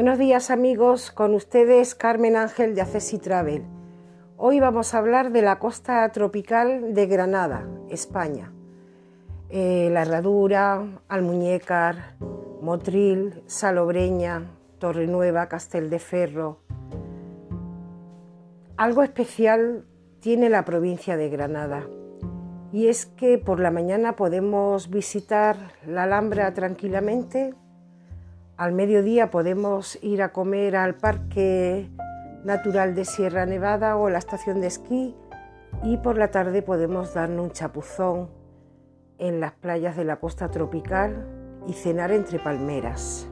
Buenos días amigos, con ustedes Carmen Ángel de Acesi Travel. Hoy vamos a hablar de la costa tropical de Granada, España. Eh, la Herradura, Almuñécar, Motril, Salobreña, Torrenueva, Ferro. Algo especial tiene la provincia de Granada y es que por la mañana podemos visitar la Alhambra tranquilamente al mediodía podemos ir a comer al Parque Natural de Sierra Nevada o a la estación de esquí y por la tarde podemos darnos un chapuzón en las playas de la costa tropical y cenar entre palmeras.